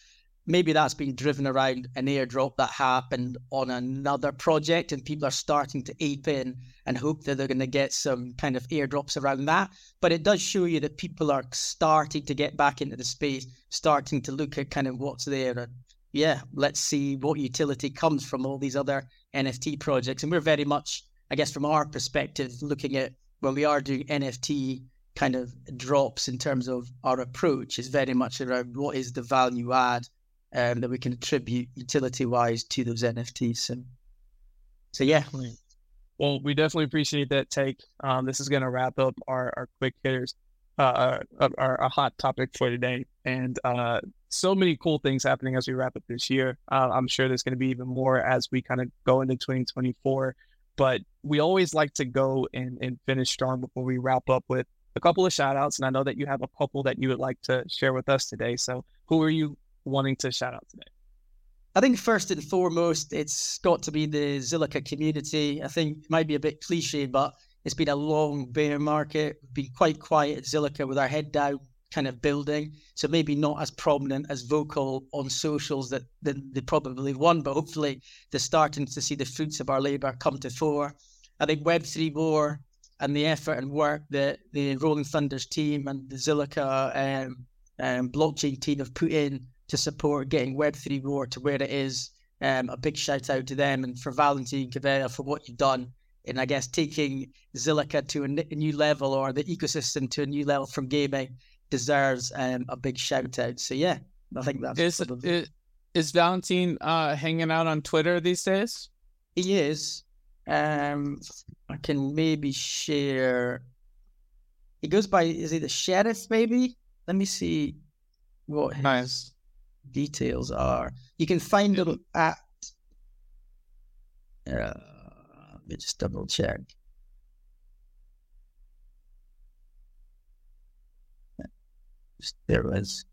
maybe that's been driven around an airdrop that happened on another project and people are starting to ape in and hope that they're going to get some kind of airdrops around that. But it does show you that people are starting to get back into the space starting to look at kind of what's there and yeah let's see what utility comes from all these other nft projects. And we're very much i guess from our perspective looking at when we are doing nft kind of drops in terms of our approach is very much around what is the value add um, that we can attribute utility wise to those NFTs. So, so yeah. Well, we definitely appreciate that take. Um, this is going to wrap up our, our quick hitters, uh, our, our, our, hot topic for today. And uh, so many cool things happening as we wrap up this year. Uh, I'm sure there's going to be even more as we kind of go into 2024. But we always like to go and, and finish strong before we wrap up with a couple of shout outs. And I know that you have a couple that you would like to share with us today. So who are you wanting to shout out today? I think first and foremost, it's got to be the Zilliqa community. I think it might be a bit cliche, but it's been a long bear market. We've been quite quiet at Zilliqa with our head down, kind of building. So maybe not as prominent as vocal on socials that, that they probably won, but hopefully they're starting to see the fruits of our labour come to fore. I think Web3 War and the effort and work that the Rolling Thunders team and the Zilliqa um, um, blockchain team have put in to support getting Web3 War to where it is. Um, a big shout out to them and for Valentine Cabrera for what you've done And I guess, taking Zilliqa to a, new level or the ecosystem to a new level from gaming deserves um, a big shout out. So, yeah, I think that's. Is, probably... is, is Valentine uh, hanging out on Twitter these days? He is. Um, I can maybe share. He goes by, is he the sheriff, maybe? Let me see what his... nice details are. You can find them at. Uh, let me just double check. There it was.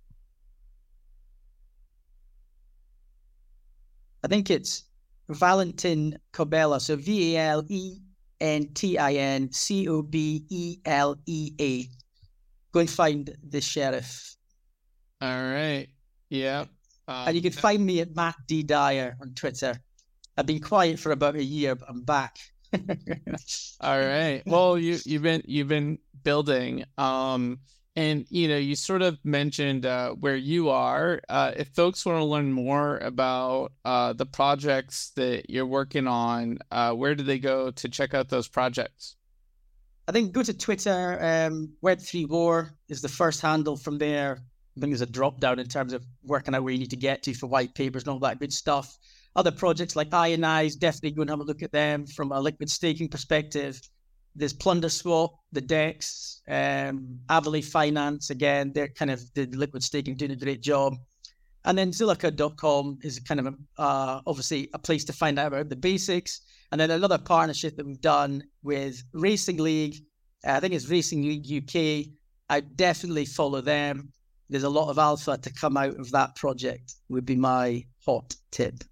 I think it's Valentin Cobelea. So V A L E N T I N C O B E L E A. Go and find the sheriff. All right. Yeah. Um, and you can find me at Matt D Dyer on Twitter. I've been quiet for about a year, but I'm back. <laughs> All right. Well, you you've been you've been building. Um, and you know, you sort of mentioned uh, where you are. Uh, if folks want to learn more about uh, the projects that you're working on, uh, where do they go to check out those projects? I think go to Twitter. Um, Web3 War is the first handle from there I think there's a drop down in terms of working out where you need to get to for white papers and all that good stuff. Other projects like Ionize, definitely go and have a look at them from a liquid staking perspective. There's Plunder Swap, the DEX, um, Finance, again, they're kind of the liquid staking doing a great job. And then Zilliqa.com is kind of a, uh, obviously a place to find out about the basics. And then another partnership that we've done with Racing League, I think it's Racing League UK. I definitely follow them. There's a lot of alpha to come out of that project, would be my hot tip.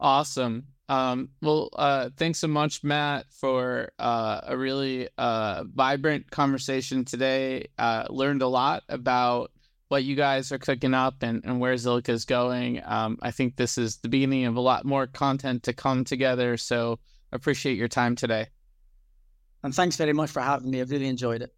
Awesome. Um, well, uh, thanks so much, Matt, for uh, a really uh, vibrant conversation today. Uh, learned a lot about what you guys are cooking up and, and where Zilliqa is going. Um, I think this is the beginning of a lot more content to come together. So appreciate your time today. And thanks very much for having me. I've really enjoyed it.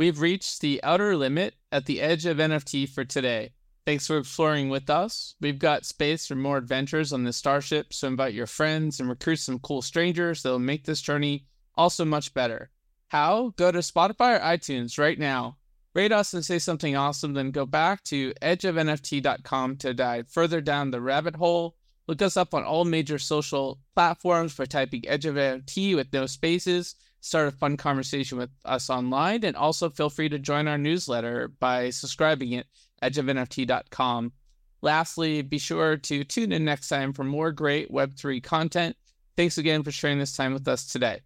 We've reached the outer limit at the edge of NFT for today. Thanks for exploring with us. We've got space for more adventures on the Starship, so invite your friends and recruit some cool strangers that'll make this journey also much better. How? Go to Spotify or iTunes right now. Rate us and say something awesome, then go back to edgeofnft.com to dive further down the rabbit hole. Look us up on all major social platforms for typing Edge of NFT with no spaces. Start a fun conversation with us online, and also feel free to join our newsletter by subscribing at edgeofnft.com. Lastly, be sure to tune in next time for more great Web3 content. Thanks again for sharing this time with us today.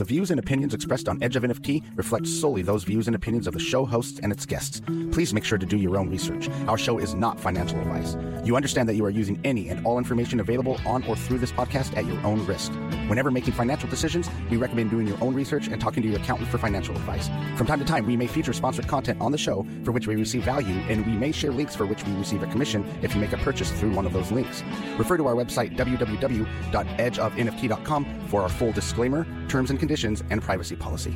The views and opinions expressed on Edge of NFT reflect solely those views and opinions of the show hosts and its guests. Please make sure to do your own research. Our show is not financial advice. You understand that you are using any and all information available on or through this podcast at your own risk. Whenever making financial decisions, we recommend doing your own research and talking to your accountant for financial advice. From time to time, we may feature sponsored content on the show for which we receive value, and we may share links for which we receive a commission if you make a purchase through one of those links. Refer to our website, www.edgeofnft.com, for our full disclaimer, terms and conditions, and privacy policy.